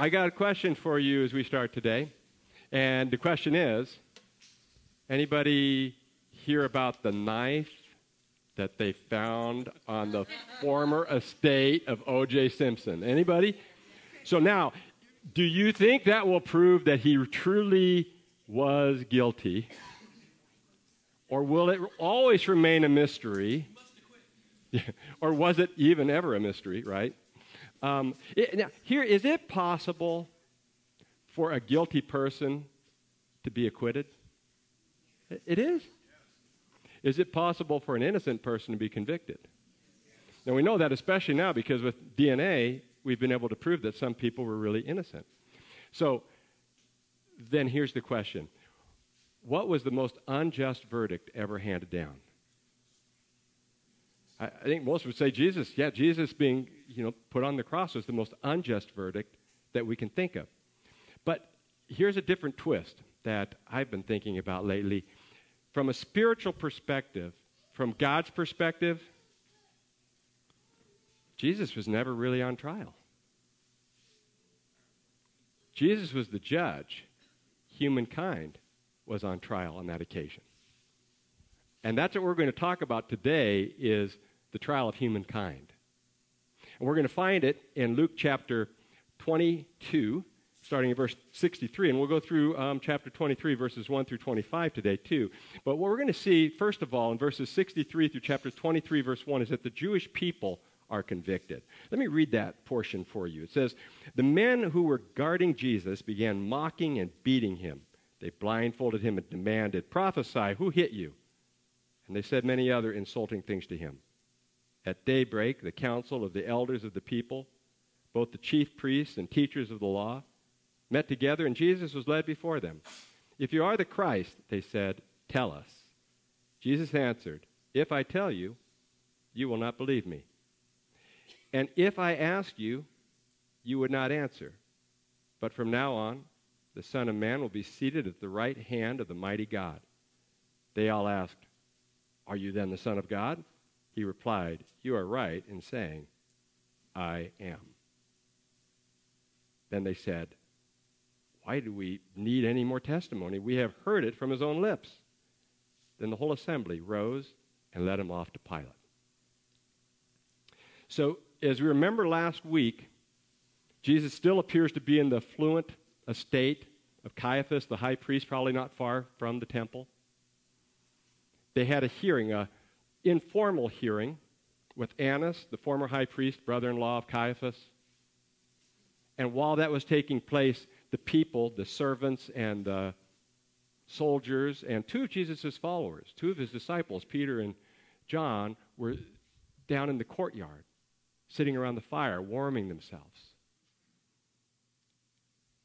I got a question for you as we start today. And the question is anybody hear about the knife that they found on the former estate of O.J. Simpson? Anybody? So now, do you think that will prove that he truly was guilty? Or will it always remain a mystery? or was it even ever a mystery, right? Um, it, now, here, is it possible for a guilty person to be acquitted? It is. Is it possible for an innocent person to be convicted? Now, we know that especially now because with DNA, we've been able to prove that some people were really innocent. So, then here's the question What was the most unjust verdict ever handed down? I, think most would say Jesus. Yeah, Jesus being you know put on the cross was the most unjust verdict that we can think of. But here's a different twist that I've been thinking about lately. From a spiritual perspective, from God's perspective, Jesus was never really on trial. Jesus was the judge. Humankind was on trial on that occasion. And that's what we're going to talk about today is the trial of humankind. And we're going to find it in Luke chapter 22, starting in verse 63. And we'll go through um, chapter 23, verses 1 through 25 today, too. But what we're going to see, first of all, in verses 63 through chapter 23, verse 1, is that the Jewish people are convicted. Let me read that portion for you. It says, The men who were guarding Jesus began mocking and beating him. They blindfolded him and demanded, Prophesy, who hit you? And they said many other insulting things to him. At daybreak, the council of the elders of the people, both the chief priests and teachers of the law, met together, and Jesus was led before them. If you are the Christ, they said, tell us. Jesus answered, If I tell you, you will not believe me. And if I ask you, you would not answer. But from now on, the Son of Man will be seated at the right hand of the mighty God. They all asked, Are you then the Son of God? He replied, You are right in saying, I am. Then they said, Why do we need any more testimony? We have heard it from his own lips. Then the whole assembly rose and led him off to Pilate. So as we remember last week, Jesus still appears to be in the affluent estate of Caiaphas, the high priest, probably not far from the temple. They had a hearing, a informal hearing with Annas, the former high priest, brother-in-law of Caiaphas. And while that was taking place, the people, the servants and the soldiers, and two of Jesus' followers, two of his disciples, Peter and John, were down in the courtyard sitting around the fire, warming themselves.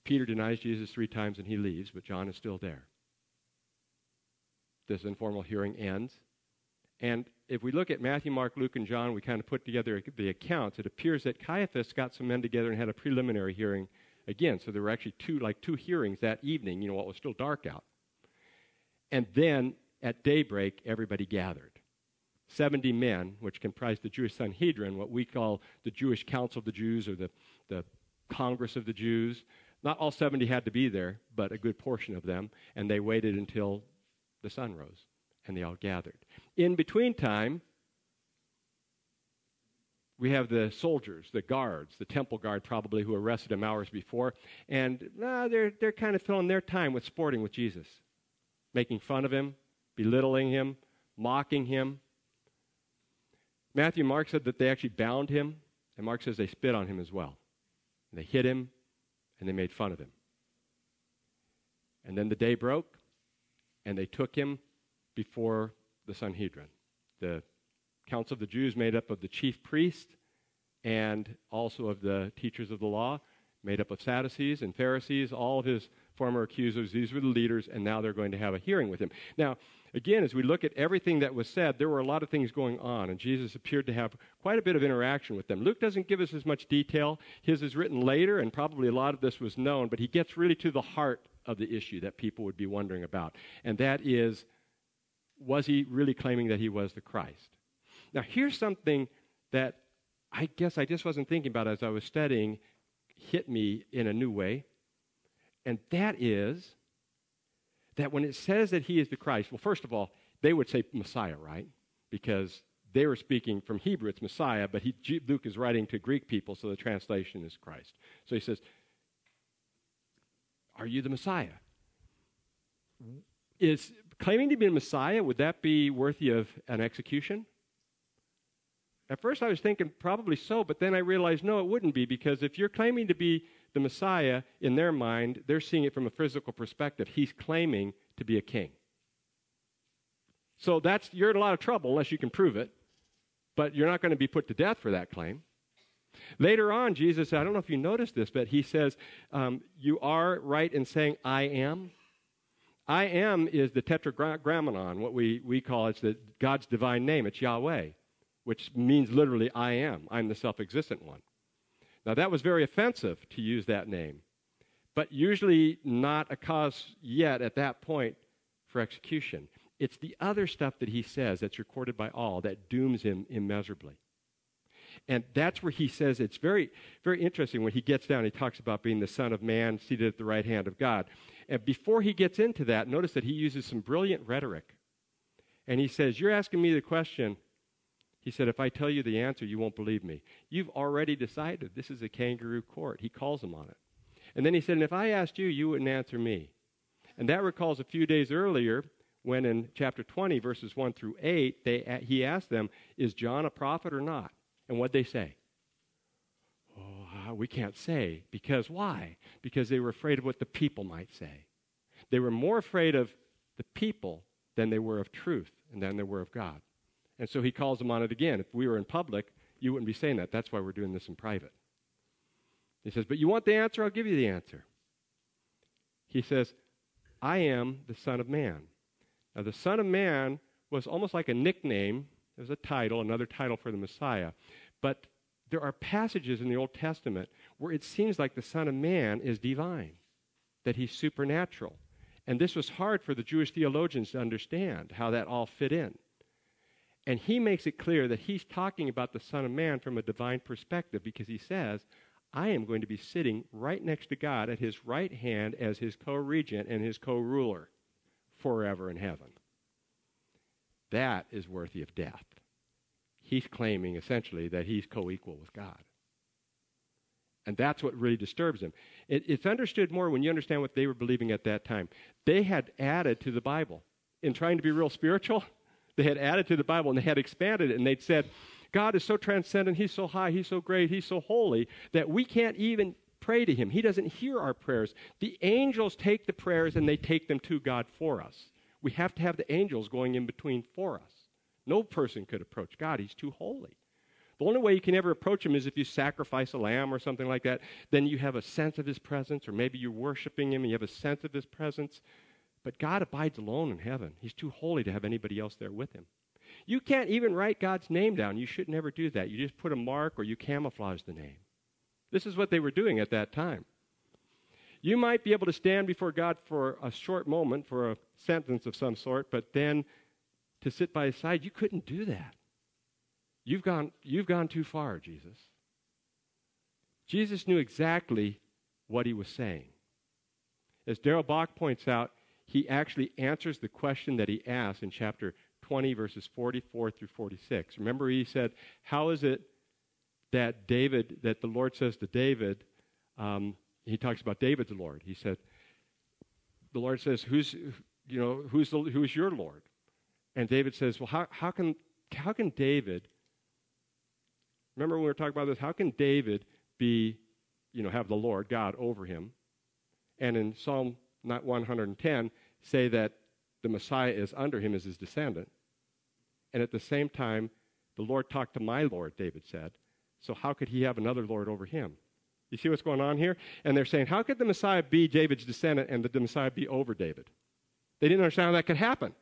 Peter denies Jesus three times and he leaves, but John is still there. This informal hearing ends. And if we look at Matthew, Mark, Luke, and John, we kind of put together the accounts. It appears that Caiaphas got some men together and had a preliminary hearing again. So there were actually two, like two hearings that evening, you know, while it was still dark out. And then at daybreak, everybody gathered. 70 men, which comprised the Jewish Sanhedrin, what we call the Jewish Council of the Jews or the, the Congress of the Jews. Not all 70 had to be there, but a good portion of them, and they waited until the sun rose, and they all gathered. In between time, we have the soldiers, the guards, the temple guard probably who arrested him hours before, and they're, they're kind of filling their time with sporting with Jesus, making fun of him, belittling him, mocking him, Matthew and Mark said that they actually bound him, and Mark says they spit on him as well. And they hit him, and they made fun of him. And then the day broke, and they took him before the Sanhedrin. The council of the Jews, made up of the chief priest and also of the teachers of the law, made up of Sadducees and Pharisees, all of his former accusers. These were the leaders, and now they're going to have a hearing with him. Now, again, as we look at everything that was said, there were a lot of things going on, and Jesus appeared to have quite a bit of interaction with them. Luke doesn't give us as much detail. His is written later, and probably a lot of this was known, but he gets really to the heart of the issue that people would be wondering about, and that is was he really claiming that he was the Christ? Now, here's something that I guess I just wasn't thinking about as I was studying hit me in a new way. And that is that when it says that he is the Christ, well, first of all, they would say Messiah, right? Because they were speaking from Hebrew, it's Messiah, but he, Luke is writing to Greek people, so the translation is Christ. So he says, Are you the Messiah? Is claiming to be a Messiah, would that be worthy of an execution? At first I was thinking probably so, but then I realized no, it wouldn't be, because if you're claiming to be the Messiah, in their mind, they're seeing it from a physical perspective. He's claiming to be a king. So that's you're in a lot of trouble unless you can prove it, but you're not going to be put to death for that claim. Later on, Jesus, I don't know if you noticed this, but he says, um, You are right in saying, I am. I am is the tetragrammaton, what we, we call it's the, God's divine name. It's Yahweh, which means literally, I am. I'm the self existent one. Now, that was very offensive to use that name, but usually not a cause yet at that point for execution. It's the other stuff that he says that's recorded by all that dooms him immeasurably. And that's where he says it's very, very interesting when he gets down, he talks about being the Son of Man seated at the right hand of God. And before he gets into that, notice that he uses some brilliant rhetoric. And he says, You're asking me the question, he said, If I tell you the answer, you won't believe me. You've already decided this is a kangaroo court. He calls them on it. And then he said, And if I asked you, you wouldn't answer me. And that recalls a few days earlier when in chapter 20, verses 1 through 8, they, he asked them, Is John a prophet or not? And what they say? Oh, we can't say. Because why? Because they were afraid of what the people might say. They were more afraid of the people than they were of truth and than they were of God. And so he calls them on it again. If we were in public, you wouldn't be saying that. That's why we're doing this in private. He says, But you want the answer? I'll give you the answer. He says, I am the Son of Man. Now, the Son of Man was almost like a nickname. It was a title, another title for the Messiah. But there are passages in the Old Testament where it seems like the Son of Man is divine, that he's supernatural. And this was hard for the Jewish theologians to understand how that all fit in. And he makes it clear that he's talking about the Son of Man from a divine perspective because he says, I am going to be sitting right next to God at his right hand as his co regent and his co ruler forever in heaven. That is worthy of death. He's claiming essentially that he's co equal with God. And that's what really disturbs him. It, it's understood more when you understand what they were believing at that time. They had added to the Bible. In trying to be real spiritual, they had added to the Bible and they had expanded it and they'd said, God is so transcendent, He's so high, He's so great, He's so holy that we can't even pray to Him. He doesn't hear our prayers. The angels take the prayers and they take them to God for us. We have to have the angels going in between for us. No person could approach God, He's too holy. The only way you can ever approach Him is if you sacrifice a lamb or something like that. Then you have a sense of His presence, or maybe you're worshiping Him and you have a sense of His presence. But God abides alone in heaven. He's too holy to have anybody else there with him. You can't even write God's name down. You should never do that. You just put a mark or you camouflage the name. This is what they were doing at that time. You might be able to stand before God for a short moment, for a sentence of some sort, but then to sit by his side, you couldn't do that. You've gone, you've gone too far, Jesus. Jesus knew exactly what he was saying. As Darrell Bock points out, he actually answers the question that he asked in chapter 20, verses 44 through 46. Remember, he said, How is it that David, that the Lord says to David, um, he talks about David's Lord. He said, The Lord says, Who's, you know, who's, the, who's your Lord? And David says, Well, how, how, can, how can David, remember when we were talking about this, how can David be, you know, have the Lord, God, over him? And in Psalm not 110, say that the Messiah is under him as his descendant. And at the same time, the Lord talked to my Lord, David said. So how could he have another Lord over him? You see what's going on here? And they're saying, how could the Messiah be David's descendant and the Messiah be over David? They didn't understand how that could happen.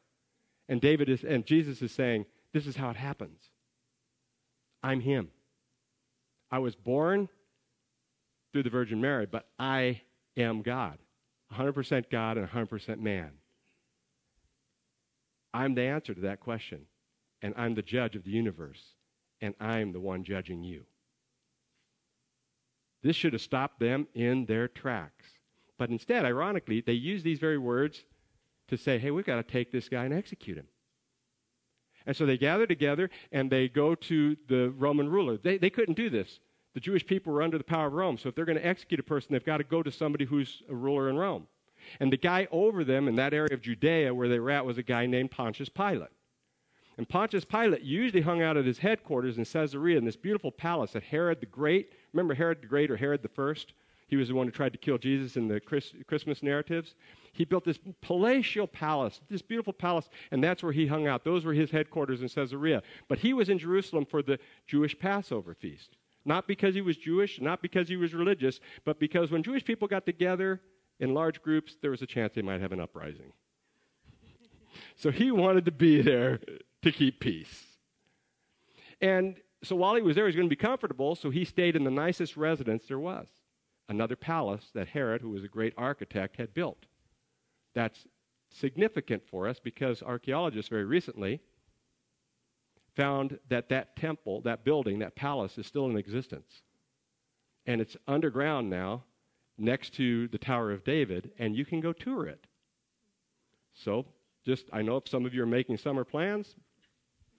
And David is and Jesus is saying, this is how it happens. I'm him. I was born through the Virgin Mary, but I am God. 100% God and 100% man? I'm the answer to that question. And I'm the judge of the universe. And I'm the one judging you. This should have stopped them in their tracks. But instead, ironically, they use these very words to say, hey, we've got to take this guy and execute him. And so they gather together and they go to the Roman ruler. They, they couldn't do this. The Jewish people were under the power of Rome. So if they're going to execute a person, they've got to go to somebody who's a ruler in Rome. And the guy over them in that area of Judea where they were at was a guy named Pontius Pilate. And Pontius Pilate usually hung out at his headquarters in Caesarea in this beautiful palace that Herod the Great, remember Herod the Great or Herod the First? He was the one who tried to kill Jesus in the Christmas narratives. He built this palatial palace, this beautiful palace, and that's where he hung out. Those were his headquarters in Caesarea. But he was in Jerusalem for the Jewish Passover feast. Not because he was Jewish, not because he was religious, but because when Jewish people got together in large groups, there was a chance they might have an uprising. so he wanted to be there to keep peace. And so while he was there, he was going to be comfortable, so he stayed in the nicest residence there was another palace that Herod, who was a great architect, had built. That's significant for us because archaeologists very recently found that that temple, that building, that palace is still in existence. And it's underground now next to the Tower of David, and you can go tour it. So, just, I know if some of you are making summer plans,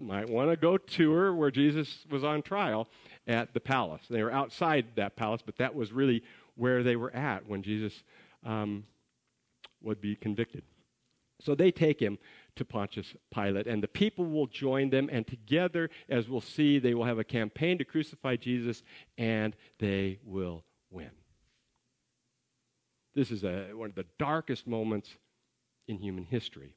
might want to go tour where Jesus was on trial at the palace. They were outside that palace, but that was really where they were at when Jesus um, would be convicted. So they take him to Pontius Pilate, and the people will join them, and together, as we'll see, they will have a campaign to crucify Jesus, and they will win. This is a, one of the darkest moments in human history.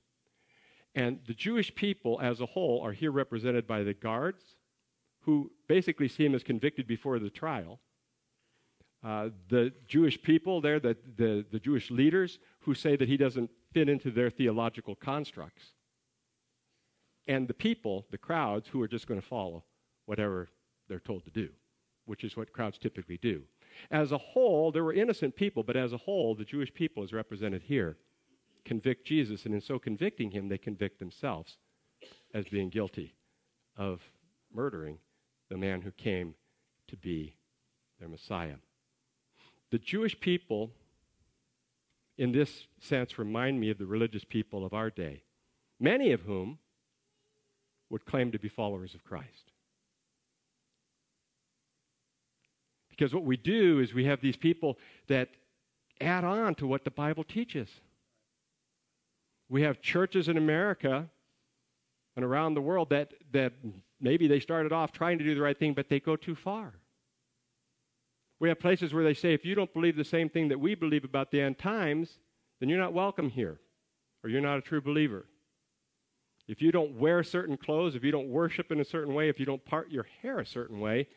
And the Jewish people as a whole are here represented by the guards, who basically see him as convicted before the trial. Uh, the Jewish people there, the, the, the Jewish leaders who say that he doesn't fit into their theological constructs. And the people, the crowds, who are just going to follow whatever they're told to do, which is what crowds typically do. As a whole, there were innocent people, but as a whole, the Jewish people is represented here convict Jesus, and in so convicting him, they convict themselves as being guilty of murdering the man who came to be their Messiah. The Jewish people, in this sense, remind me of the religious people of our day, many of whom would claim to be followers of Christ. Because what we do is we have these people that add on to what the Bible teaches. We have churches in America and around the world that, that maybe they started off trying to do the right thing, but they go too far. We have places where they say, if you don't believe the same thing that we believe about the end times, then you're not welcome here, or you're not a true believer. If you don't wear certain clothes, if you don't worship in a certain way, if you don't part your hair a certain way,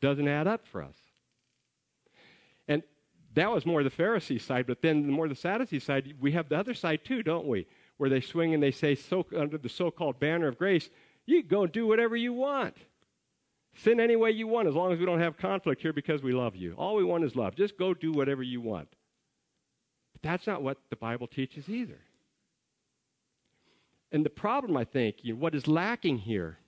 doesn't add up for us. And that was more the Pharisee side, but then the more the Sadducee side, we have the other side too, don't we? Where they swing and they say, so, under the so called banner of grace, you go and do whatever you want. Sin any way you want as long as we don't have conflict here because we love you. All we want is love. Just go do whatever you want. But that's not what the Bible teaches either. And the problem, I think, you know, what is lacking here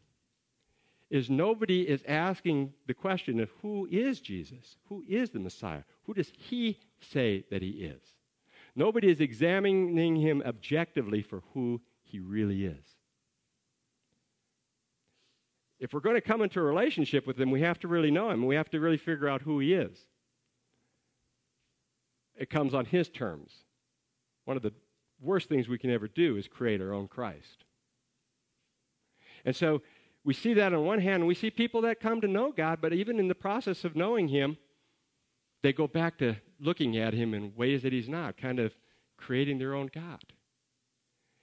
is nobody is asking the question of who is Jesus? Who is the Messiah? Who does he say that he is? Nobody is examining him objectively for who he really is if we're going to come into a relationship with him, we have to really know him. We have to really figure out who he is. It comes on his terms. One of the worst things we can ever do is create our own Christ. And so we see that on one hand, we see people that come to know God, but even in the process of knowing him, they go back to looking at him in ways that he's not, kind of creating their own God.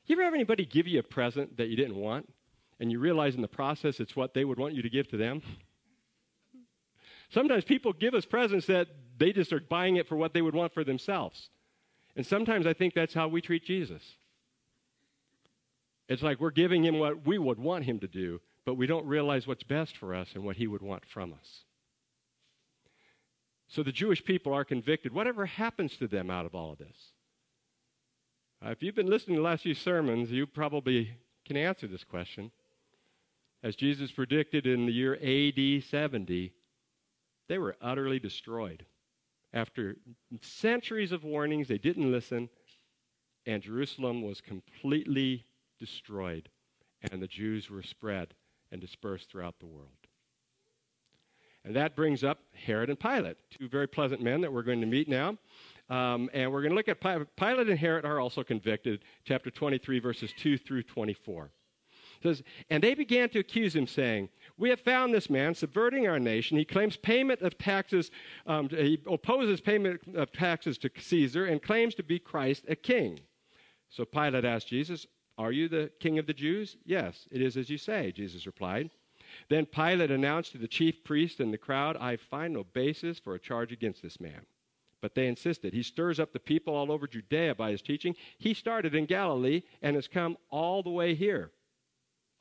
You ever have anybody give you a present that you didn't want? And you realize in the process it's what they would want you to give to them. Sometimes people give us presents that they just are buying it for what they would want for themselves. And sometimes I think that's how we treat Jesus. It's like we're giving him what we would want him to do, but we don't realize what's best for us and what he would want from us. So the Jewish people are convicted. Whatever happens to them out of all of this? Uh, if you've been listening to the last few sermons, you probably can answer this question as Jesus predicted in the year AD 70, they were utterly destroyed. After centuries of warnings, they didn't listen, and Jerusalem was completely destroyed, and the Jews were spread and dispersed throughout the world. And that brings up Herod and Pilate, two very pleasant men that we're going to meet now. Um, and we're going to look at Pilate and Herod are also convicted, chapter 23, verses 2 through 24. Says, And they began to accuse him, saying, We have found this man subverting our nation. He claims payment of taxes, um, he opposes payment of taxes to Caesar and claims to be Christ, a king. So Pilate asked Jesus, Are you the king of the Jews? Yes, it is as you say, Jesus replied. Then Pilate announced to the chief priests and the crowd, I find no basis for a charge against this man. But they insisted. He stirs up the people all over Judea by his teaching. He started in Galilee and has come all the way here.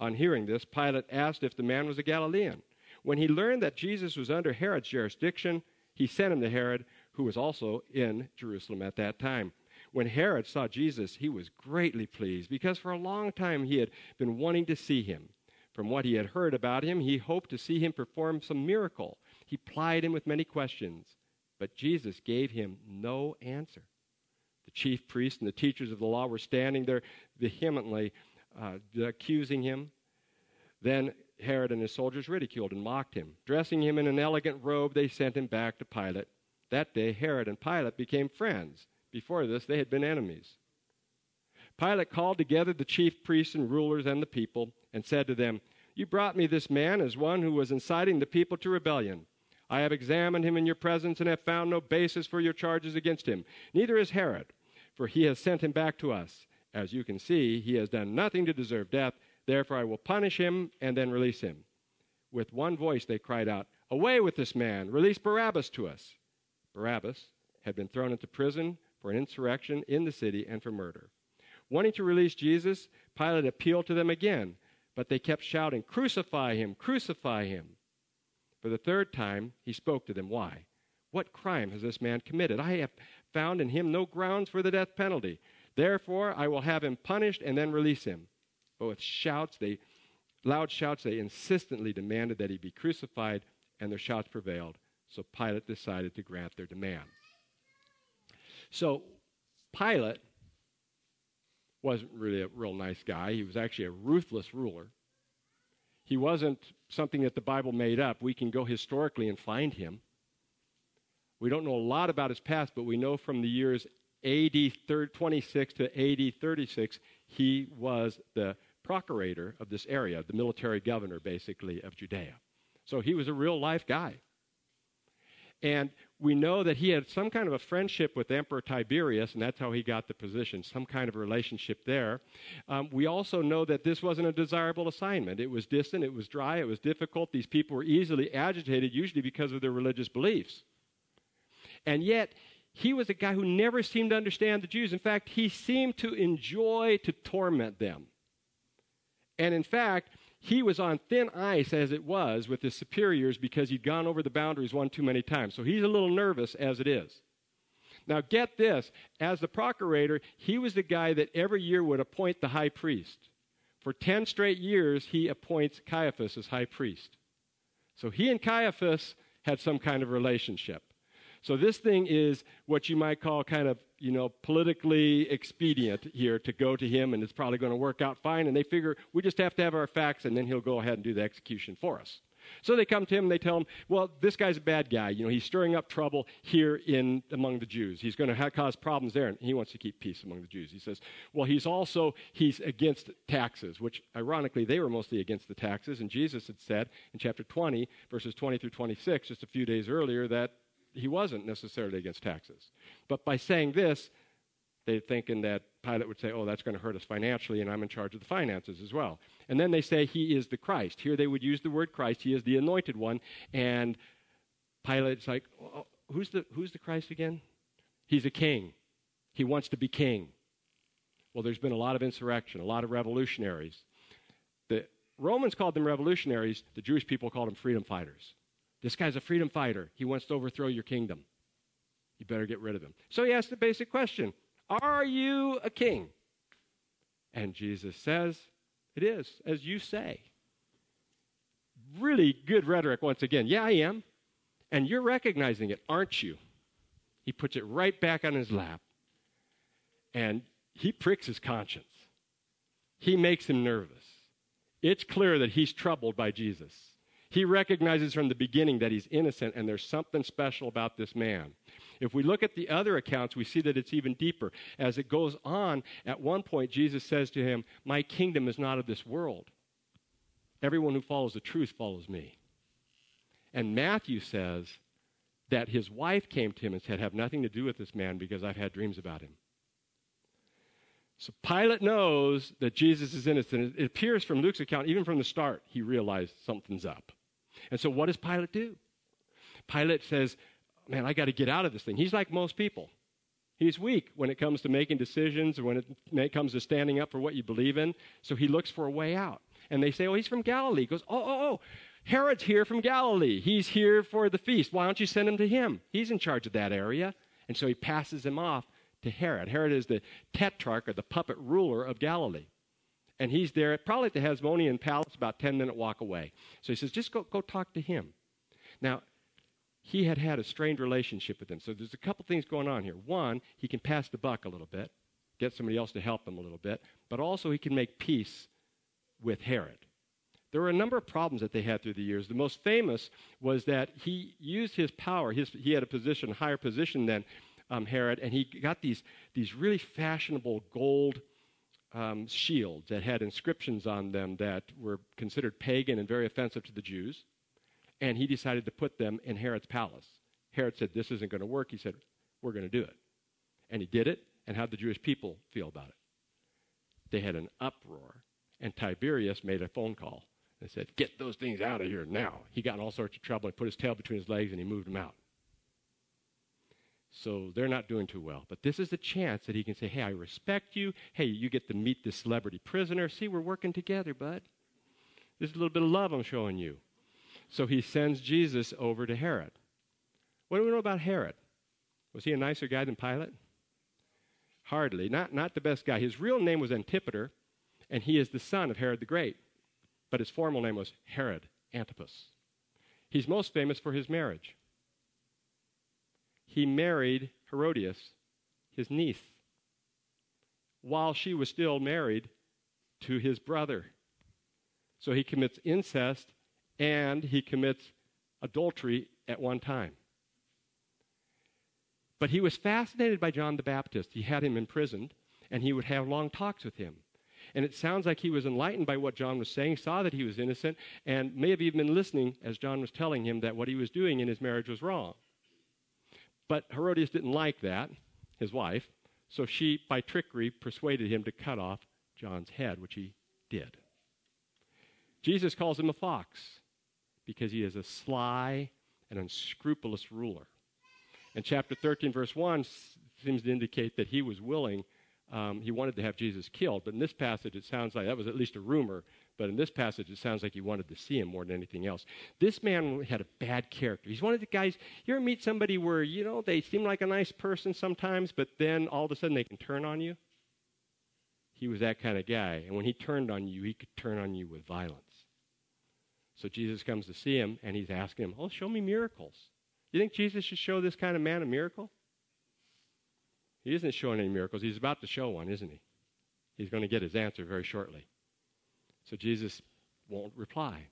On hearing this, Pilate asked if the man was a Galilean. When he learned that Jesus was under Herod's jurisdiction, he sent him to Herod, who was also in Jerusalem at that time. When Herod saw Jesus, he was greatly pleased because for a long time he had been wanting to see him. From what he had heard about him, he hoped to see him perform some miracle. He plied him with many questions, but Jesus gave him no answer. The chief priests and the teachers of the law were standing there vehemently uh, accusing him. Then Herod and his soldiers ridiculed and mocked him. Dressing him in an elegant robe, they sent him back to Pilate. That day, Herod and Pilate became friends. Before this, they had been enemies. Pilate called together the chief priests and rulers and the people and said to them, You brought me this man as one who was inciting the people to rebellion. I have examined him in your presence and have found no basis for your charges against him. Neither is Herod, for he has sent him back to us. As you can see, he has done nothing to deserve death. Therefore, I will punish him and then release him. With one voice, they cried out, Away with this man! Release Barabbas to us! Barabbas had been thrown into prison for an insurrection in the city and for murder. Wanting to release Jesus, Pilate appealed to them again, but they kept shouting, Crucify him! Crucify him! For the third time, he spoke to them. Why? What crime has this man committed? I have found in him no grounds for the death penalty. Therefore, I will have him punished and then release him. But with shouts, they, loud shouts, they insistently demanded that he be crucified, and their shouts prevailed. So Pilate decided to grant their demand. So Pilate wasn't really a real nice guy. He was actually a ruthless ruler. He wasn't something that the Bible made up. We can go historically and find him. We don't know a lot about his past, but we know from the years AD 26 to AD 36, he was the procurator of this area, the military governor, basically, of Judea. So he was a real life guy. And we know that he had some kind of a friendship with Emperor Tiberius, and that's how he got the position, some kind of relationship there. Um, we also know that this wasn't a desirable assignment. It was distant, it was dry, it was difficult. These people were easily agitated, usually because of their religious beliefs. And yet, he was a guy who never seemed to understand the Jews. In fact, he seemed to enjoy to torment them. And in fact, he was on thin ice as it was with his superiors because he'd gone over the boundaries one too many times. So he's a little nervous as it is. Now, get this as the procurator, he was the guy that every year would appoint the high priest. For 10 straight years, he appoints Caiaphas as high priest. So he and Caiaphas had some kind of relationship. So this thing is what you might call kind of, you know, politically expedient here to go to him, and it's probably going to work out fine. And they figure we just have to have our facts, and then he'll go ahead and do the execution for us. So they come to him and they tell him, well, this guy's a bad guy. You know, he's stirring up trouble here in among the Jews. He's going to cause problems there, and he wants to keep peace among the Jews. He says, well, he's also he's against taxes, which ironically they were mostly against the taxes. And Jesus had said in chapter 20, verses 20 through 26, just a few days earlier, that he wasn't necessarily against taxes. But by saying this, they're thinking that Pilate would say, oh, that's going to hurt us financially, and I'm in charge of the finances as well. And then they say he is the Christ. Here they would use the word Christ. He is the anointed one. And Pilate's like, oh, who's, the, who's the Christ again? He's a king. He wants to be king. Well, there's been a lot of insurrection, a lot of revolutionaries. The Romans called them revolutionaries, the Jewish people called them freedom fighters. This guy's a freedom fighter. He wants to overthrow your kingdom. You better get rid of him. So he asks the basic question Are you a king? And Jesus says, It is, as you say. Really good rhetoric once again. Yeah, I am. And you're recognizing it, aren't you? He puts it right back on his lap. And he pricks his conscience. He makes him nervous. It's clear that he's troubled by Jesus. He recognizes from the beginning that he's innocent and there's something special about this man. If we look at the other accounts, we see that it's even deeper. As it goes on, at one point, Jesus says to him, My kingdom is not of this world. Everyone who follows the truth follows me. And Matthew says that his wife came to him and said, Have nothing to do with this man because I've had dreams about him. So Pilate knows that Jesus is innocent. It appears from Luke's account, even from the start, he realized something's up. And so what does Pilate do? Pilate says, Man, I got to get out of this thing. He's like most people. He's weak when it comes to making decisions or when it comes to standing up for what you believe in. So he looks for a way out. And they say, Oh, he's from Galilee. He goes, Oh, oh, oh, Herod's here from Galilee. He's here for the feast. Why don't you send him to him? He's in charge of that area. And so he passes him off to Herod. Herod is the tetrarch or the puppet ruler of Galilee. And he's there at, probably at the Hasmonean Palace, about 10 minute walk away. So he says, just go, go talk to him. Now, he had had a strained relationship with him. So there's a couple things going on here. One, he can pass the buck a little bit, get somebody else to help him a little bit, but also he can make peace with Herod. There were a number of problems that they had through the years. The most famous was that he used his power. His, he had a position, a higher position than um, Herod, and he got these, these really fashionable gold um, shields that had inscriptions on them that were considered pagan and very offensive to the Jews. And he decided to put them in Herod's palace. Herod said, This isn't going to work. He said, We're going to do it. And he did it. And how'd the Jewish people feel about it? They had an uproar. And Tiberius made a phone call and said, Get those things out of here now. He got in all sorts of trouble and put his tail between his legs and he moved them out. So they're not doing too well. But this is a chance that he can say, Hey, I respect you. Hey, you get to meet this celebrity prisoner. See, we're working together, bud. This is a little bit of love I'm showing you. So he sends Jesus over to Herod. What do we know about Herod? Was he a nicer guy than Pilate? Hardly. Not, not the best guy. His real name was Antipater, and he is the son of Herod the Great. But his formal name was Herod Antipas. He's most famous for his marriage he married Herodias, his niece, while she was still married to his brother. So he commits incest and he commits adultery at one time. But he was fascinated by John the Baptist. He had him imprisoned, and he would have long talks with him. And it sounds like he was enlightened by what John was saying, saw that he was innocent, and may have even been listening as John was telling him that what he was doing in his marriage was wrong. But Herodias didn't like that, his wife, so she, by trickery, persuaded him to cut off John's head, which he did. Jesus calls him a fox because he is a sly and unscrupulous ruler. And chapter 13, verse 1 seems to indicate that he was willing, um, he wanted to have Jesus killed. But in this passage, it sounds like that was at least a rumor but in this passage, it sounds like he wanted to see him more than anything else. This man had a bad character. He's one of the guys, you ever meet somebody where, you know, they seem like a nice person sometimes, but then all of a sudden they can turn on you? He was that kind of guy. And when he turned on you, he could turn on you with violence. So Jesus comes to see him, and he's asking him, Oh, show me miracles. You think Jesus should show this kind of man a miracle? He isn't showing any miracles. He's about to show one, isn't he? He's going to get his answer very shortly. So Jesus won't reply.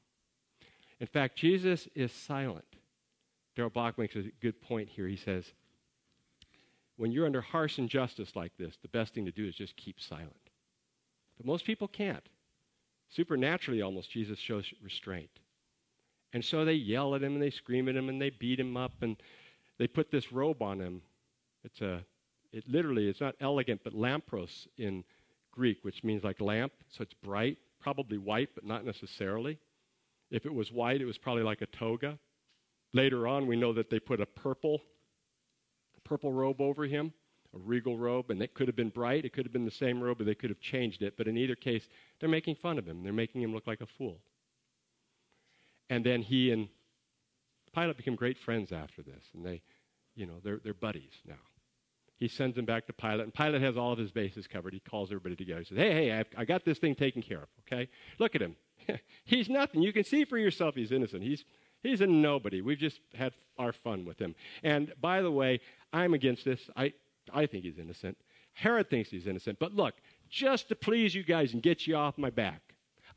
In fact, Jesus is silent. Darrell Bock makes a good point here. He says, when you're under harsh injustice like this, the best thing to do is just keep silent. But most people can't. Supernaturally, almost, Jesus shows restraint. And so they yell at him and they scream at him and they beat him up and they put this robe on him. It's a, it literally, it's not elegant, but lampros in Greek, which means like lamp, so it's bright probably white, but not necessarily. If it was white, it was probably like a toga. Later on, we know that they put a purple, purple robe over him, a regal robe, and it could have been bright. It could have been the same robe, but they could have changed it. But in either case, they're making fun of him. They're making him look like a fool. And then he and Pilate become great friends after this, and they, you know, they're, they're buddies now. He sends him back to Pilate, and Pilate has all of his bases covered. He calls everybody together. He says, Hey, hey, I've, I got this thing taken care of, okay? Look at him. he's nothing. You can see for yourself he's innocent. He's, He's a nobody. We've just had our fun with him. And by the way, I'm against this. I, I think he's innocent. Herod thinks he's innocent. But look, just to please you guys and get you off my back,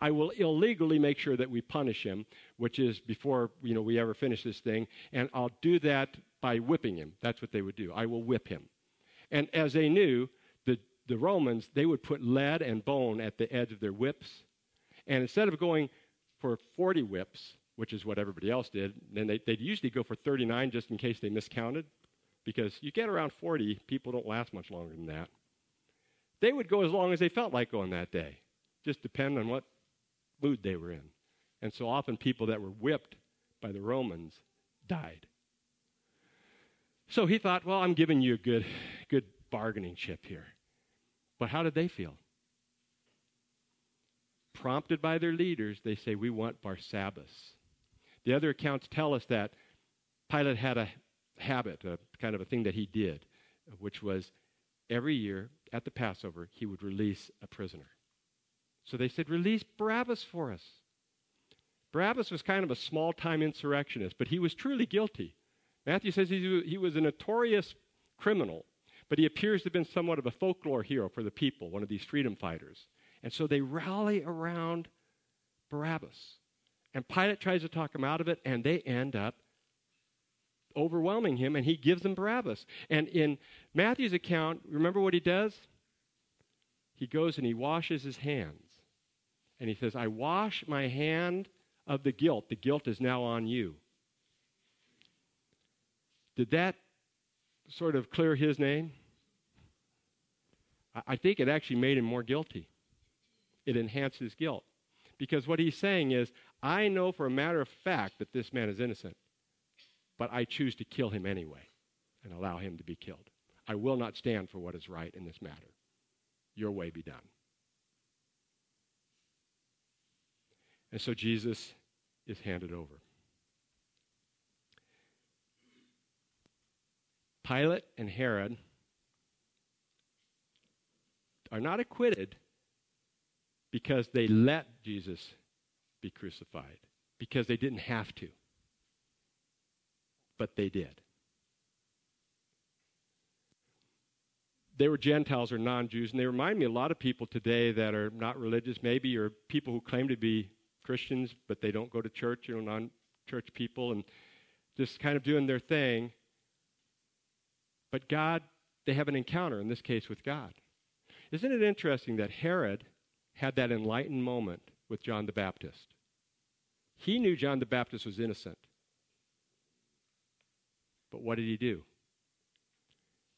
I will illegally make sure that we punish him, which is before you know we ever finish this thing, and I'll do that by whipping him. That's what they would do. I will whip him. And as they knew, the, the Romans, they would put lead and bone at the edge of their whips. And instead of going for 40 whips, which is what everybody else did. Then they, would usually go for 39 just in case they miscounted, because you get around 40, people don't last much longer than that. They would go as long as they felt like going that day, just depend on what mood they were in. And so often people that were whipped by the Romans died. So he thought, well, I'm giving you a good, good bargaining chip here. But how did they feel? Prompted by their leaders, they say, We want Barabbas. The other accounts tell us that Pilate had a habit, a kind of a thing that he did, which was every year at the Passover, he would release a prisoner. So they said, Release Barabbas for us. Barabbas was kind of a small time insurrectionist, but he was truly guilty. Matthew says he was a notorious criminal, but he appears to have been somewhat of a folklore hero for the people, one of these freedom fighters. And so they rally around Barabbas. And Pilate tries to talk him out of it, and they end up overwhelming him, and he gives them Barabbas. And in Matthew's account, remember what he does? He goes and he washes his hands. And he says, I wash my hand of the guilt. The guilt is now on you. Did that sort of clear his name? I think it actually made him more guilty. It enhanced his guilt. Because what he's saying is, I know for a matter of fact that this man is innocent, but I choose to kill him anyway and allow him to be killed. I will not stand for what is right in this matter. Your way be done. And so Jesus is handed over. Pilate and Herod are not acquitted because they let Jesus be crucified because they didn't have to. But they did. They were Gentiles or non Jews, and they remind me a lot of people today that are not religious, maybe, or people who claim to be Christians, but they don't go to church, you know, non church people, and just kind of doing their thing. But God, they have an encounter, in this case with God. Isn't it interesting that Herod had that enlightened moment with John the Baptist. He knew John the Baptist was innocent. But what did he do?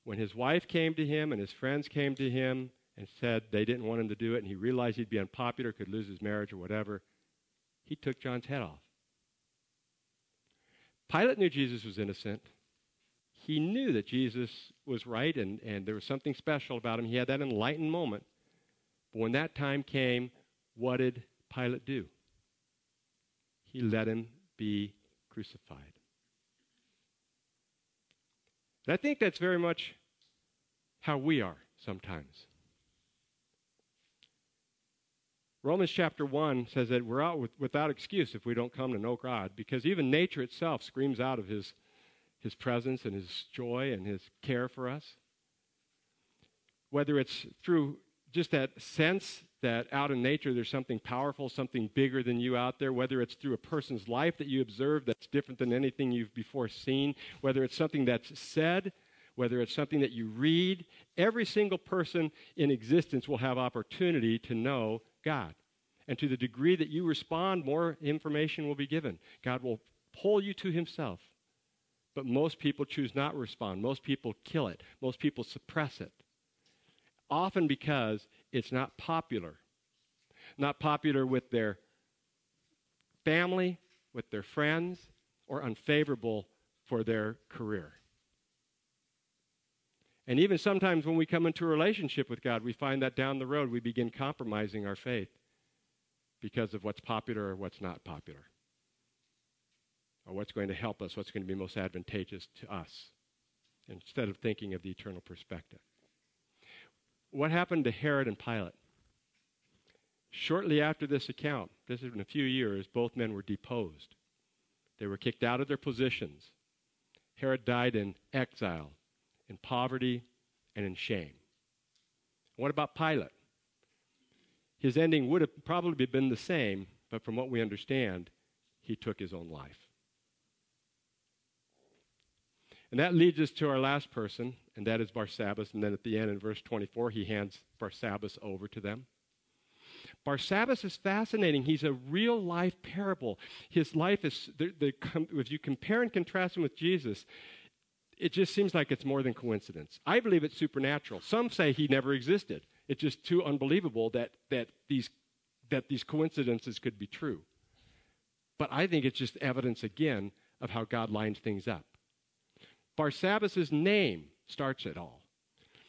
When his wife came to him and his friends came to him and said they didn't want him to do it and he realized he'd be unpopular, could lose his marriage or whatever, he took John's head off. Pilate knew Jesus was innocent. He knew that Jesus was right and, and there was something special about him. He had that enlightened moment. But when that time came, what did Pilate do? He let him be crucified. And I think that's very much how we are sometimes. Romans chapter 1 says that we're out with, without excuse if we don't come to know God because even nature itself screams out of his, his presence and his joy and his care for us. Whether it's through just that sense that out in nature there's something powerful, something bigger than you out there, whether it's through a person's life that you observe that's different than anything you've before seen, whether it's something that's said, whether it's something that you read, every single person in existence will have opportunity to know God. And to the degree that you respond, more information will be given. God will pull you to Himself. But most people choose not to respond. Most people kill it. Most people suppress it often because it's not popular. Not popular with their family, with their friends, or unfavorable for their career. And even sometimes when we come into a relationship with God, we find that down the road we begin compromising our faith because of what's popular or what's not popular, or what's going to help us, what's going to be most advantageous to us, instead of thinking of the eternal perspective. What happened to Herod and Pilate? Shortly after this account, this is in a few years, both men were deposed. They were kicked out of their positions. Herod died in exile, in poverty, and in shame. What about Pilate? His ending would have probably been the same, but from what we understand, he took his own life. And that leads us to our last person, and that is Barabbas. And then at the end, in verse 24, he hands Barabbas over to them. Barabbas is fascinating. He's a real life parable. His life is, the, the, if you compare and contrast him with Jesus, it just seems like it's more than coincidence. I believe it's supernatural. Some say he never existed. It's just too unbelievable that, that, these, that these coincidences could be true. But I think it's just evidence again of how God lines things up. Barabbas' name starts it all.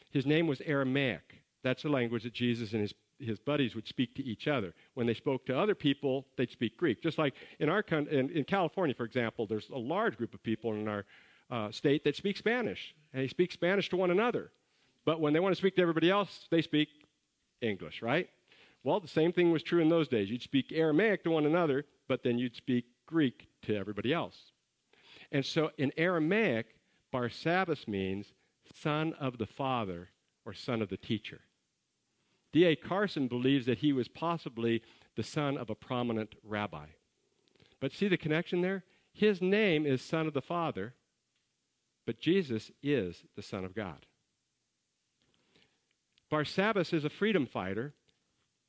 His name was Aramaic. That's the language that Jesus and his, his buddies would speak to each other. When they spoke to other people, they'd speak Greek. Just like in, our, in, in California, for example, there's a large group of people in our uh, state that speak Spanish, and they speak Spanish to one another. But when they want to speak to everybody else, they speak English, right? Well, the same thing was true in those days. You'd speak Aramaic to one another, but then you'd speak Greek to everybody else. And so in Aramaic, Barabbas means son of the father or son of the teacher. D.A. Carson believes that he was possibly the son of a prominent rabbi. But see the connection there? His name is Son of the Father, but Jesus is the Son of God. Barabbas is a freedom fighter.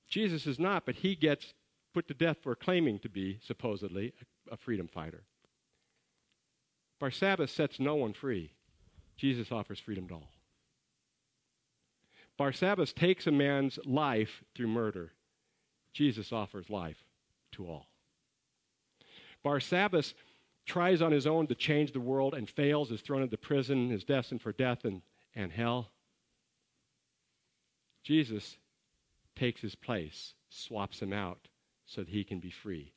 Jesus is not, but he gets put to death for claiming to be, supposedly, a freedom fighter. Barabbas sets no one free. Jesus offers freedom to all. Barabbas takes a man's life through murder. Jesus offers life to all. Barabbas tries on his own to change the world and fails, is thrown into prison, is destined for death and, and hell. Jesus takes his place, swaps him out so that he can be free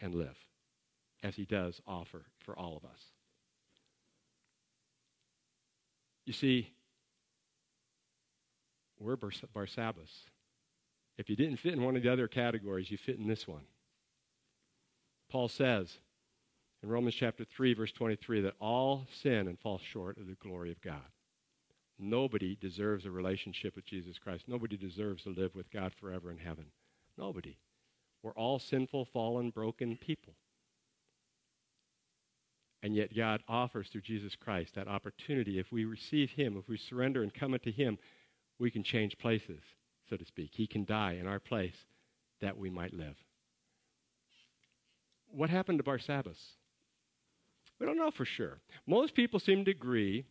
and live, as he does offer for all of us. You see, we're Barabbas. If you didn't fit in one of the other categories, you fit in this one. Paul says in Romans chapter 3, verse 23, that all sin and fall short of the glory of God. Nobody deserves a relationship with Jesus Christ. Nobody deserves to live with God forever in heaven. Nobody. We're all sinful, fallen, broken people. And yet, God offers through Jesus Christ that opportunity. If we receive Him, if we surrender and come unto Him, we can change places, so to speak. He can die in our place that we might live. What happened to Barabbas? We don't know for sure. Most people seem to agree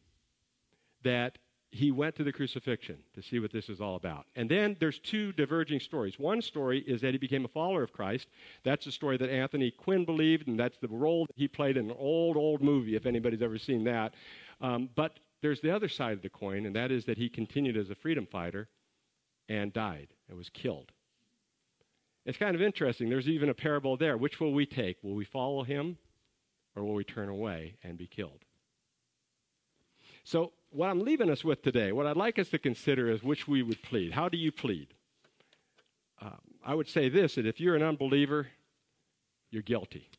that he went to the crucifixion to see what this is all about. And then there's two diverging stories. One story is that he became a follower of Christ. That's the story that Anthony Quinn believed, and that's the role that he played in an old, old movie, if anybody's ever seen that. Um, but there's the other side of the coin, and that is that he continued as a freedom fighter and died and was killed. It's kind of interesting. There's even a parable there. Which will we take? Will we follow him or will we turn away and be killed? So what I'm leaving us with today, what I'd like us to consider is which we would plead. How do you plead? Uh, I would say this that if you're an unbeliever, you're guilty.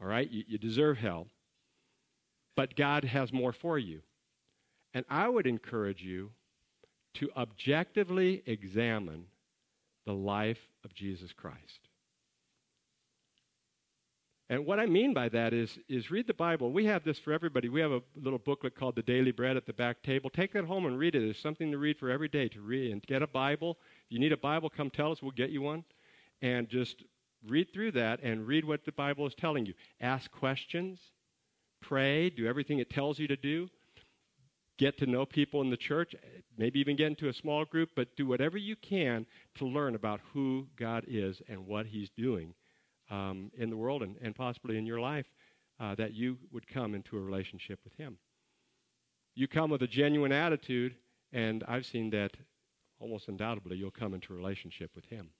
All right? You, you deserve hell. But God has more for you. And I would encourage you to objectively examine the life of Jesus Christ. And what I mean by that is, is read the Bible. We have this for everybody. We have a little booklet called The Daily Bread at the back table. Take that home and read it. There's something to read for every day to read. And get a Bible. If you need a Bible, come tell us. We'll get you one. And just read through that and read what the Bible is telling you. Ask questions. Pray. Do everything it tells you to do. Get to know people in the church. Maybe even get into a small group. But do whatever you can to learn about who God is and what He's doing um, in the world and, and, possibly in your life uh, that you would come into a relationship with Him. You come with a genuine attitude, and I've seen that almost undoubtedly you'll come into a relationship with Him.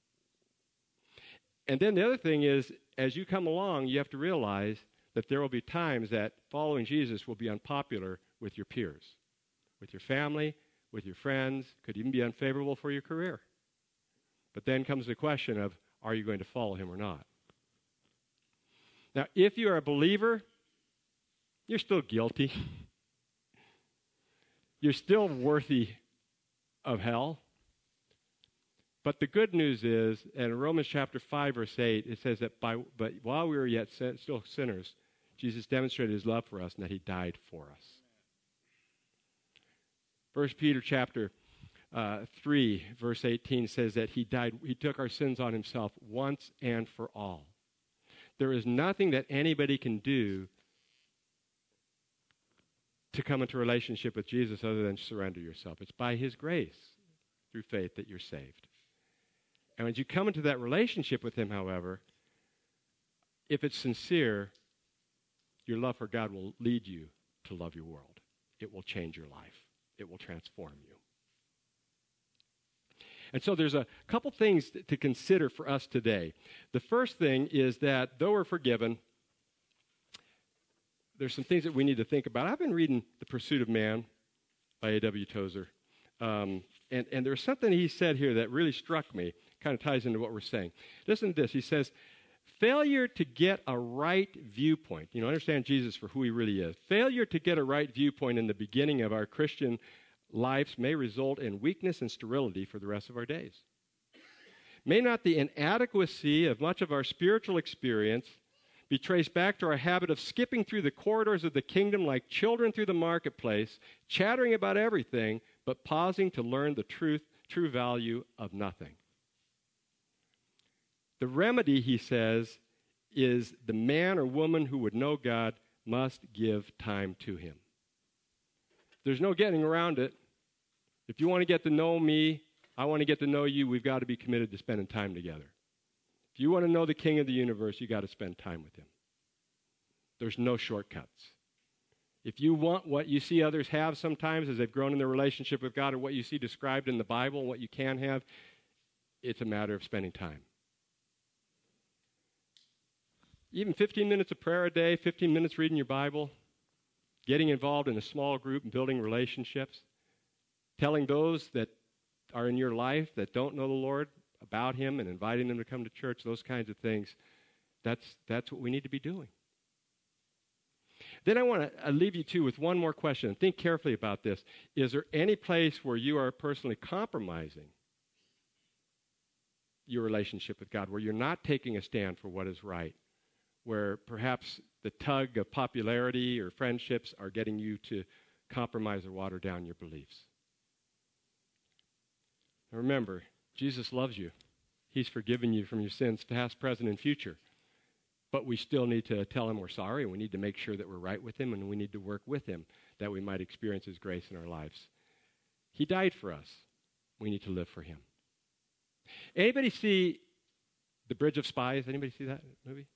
And then the other thing is, as you come along, you have to realize that there will be times that following Jesus will be unpopular with your peers, with your family, with your friends, could even be unfavorable for your career. But then comes the question of are you going to follow him or not? Now, if you are a believer, you're still guilty. You're still worthy of hell. But the good news is, in Romans chapter 5, verse 8, it says that by, but while we were yet sin, still sinners, Jesus demonstrated his love for us and that he died for us. First Peter chapter uh, 3, verse 18 says that he died, he took our sins on himself once and for all. There is nothing that anybody can do to come into relationship with Jesus other than surrender yourself. It's by his grace through faith that you're saved. And as you come into that relationship with him, however, if it's sincere, your love for God will lead you to love your world. It will change your life. It will transform you. And so there's a couple things to consider for us today. The first thing is that though we're forgiven, there's some things that we need to think about. I've been reading The Pursuit of Man by A.W. Tozer. Um, and, and there's something he said here that really struck me, kind of ties into what we're saying. Listen to this. He says, Failure to get a right viewpoint, you know, understand Jesus for who he really is. Failure to get a right viewpoint in the beginning of our Christian lives may result in weakness and sterility for the rest of our days. May not the inadequacy of much of our spiritual experience be traced back to our habit of skipping through the corridors of the kingdom like children through the marketplace, chattering about everything, but pausing to learn the truth, true value of nothing. The remedy, he says, is the man or woman who would know God must give time to him. There's no getting around it. If you want to get to know me, I want to get to know you, we've got to be committed to spending time together. If you want to know the king of the universe, you've got to spend time with him. There's no shortcuts. If you want what you see others have sometimes as they've grown in their relationship with God or what you see described in the Bible what you can have, it's a matter of spending time. Even 15 minutes of prayer a day, 15 minutes reading your Bible, getting involved in a small group and building relationships, telling those that are in your life that don't know the Lord about Him and inviting them to come to church, those kinds of things, that's, that's what we need to be doing. Then I want to leave you too with one more question. Think carefully about this. Is there any place where you are personally compromising your relationship with God, where you're not taking a stand for what is right, where perhaps the tug of popularity or friendships are getting you to compromise or water down your beliefs? Now remember, Jesus loves you. He's forgiven you from your sins, past, present, and future. But we still need to tell him we're sorry, and we need to make sure that we're right with him, and we need to work with him that we might experience his grace in our lives. He died for us. We need to live for him. Anybody see The Bridge of Spies? Anybody see that movie?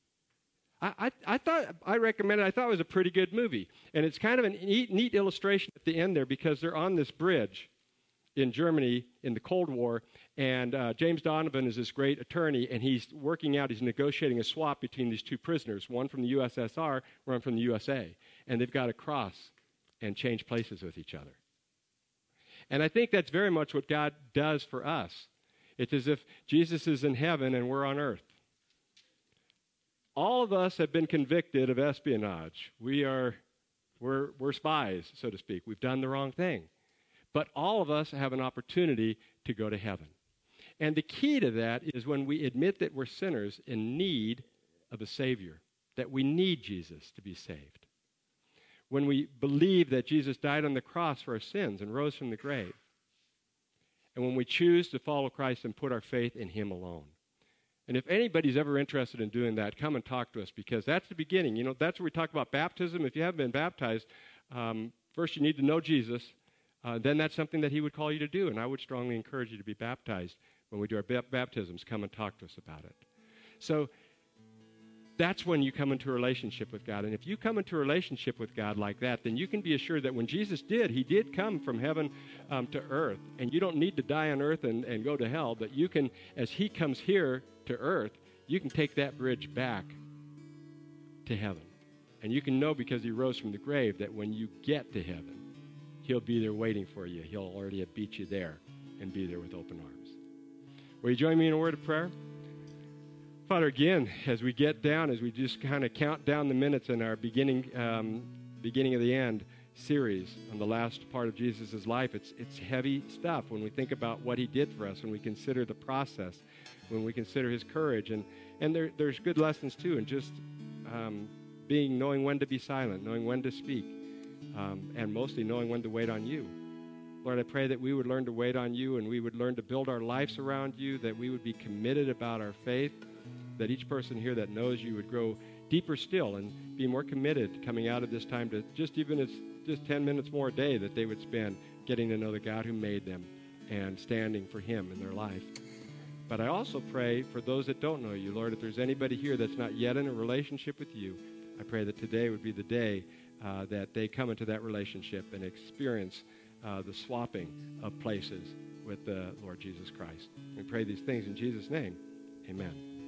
I, I, I thought I recommended. I thought it was a pretty good movie, and it's kind of a neat, neat illustration at the end there because they're on this bridge, in Germany in the Cold War, and uh, James Donovan is this great attorney, and he's working out, he's negotiating a swap between these two prisoners, one from the USSR, one from the USA, and they've got to cross and change places with each other. And I think that's very much what God does for us. It's as if Jesus is in heaven and we're on earth. All of us have been convicted of espionage. We are, we're, we're spies, so to speak. We've done the wrong thing. But all of us have an opportunity to go to heaven. And the key to that is when we admit that we're sinners in need of a Savior, that we need Jesus to be saved. When we believe that Jesus died on the cross for our sins and rose from the grave. And when we choose to follow Christ and put our faith in Him alone. And if anybody's ever interested in doing that, come and talk to us because that's the beginning. You know, that's where we talk about baptism. If you haven't been baptized, um, first you need to know Jesus uh, then that's something that he would call you to do. And I would strongly encourage you to be baptized when we do our b- baptisms. Come and talk to us about it. So that's when you come into a relationship with God. And if you come into a relationship with God like that, then you can be assured that when Jesus did, he did come from heaven um, to earth. And you don't need to die on earth and, and go to hell, but you can, as he comes here to earth, you can take that bridge back to heaven. And you can know because he rose from the grave that when you get to heaven, He'll be there waiting for you. He'll already have beat you there and be there with open arms. Will you join me in a word of prayer? Father, again, as we get down, as we just kind of count down the minutes in our beginning, um, beginning of the end series on the last part of Jesus' life, it's, it's heavy stuff when we think about what he did for us, when we consider the process, when we consider his courage. And, and there, there's good lessons too, and just um, being, knowing when to be silent, knowing when to speak, um, and mostly knowing when to wait on you. Lord, I pray that we would learn to wait on you and we would learn to build our lives around you, that we would be committed about our faith, that each person here that knows you would grow deeper still and be more committed coming out of this time to just even it's just 10 minutes more a day that they would spend getting to know the God who made them and standing for Him in their life. But I also pray for those that don't know you, Lord, if there's anybody here that's not yet in a relationship with you, I pray that today would be the day uh, that they come into that relationship and experience uh, the swapping of places with the Lord Jesus Christ. We pray these things in Jesus' name. Amen.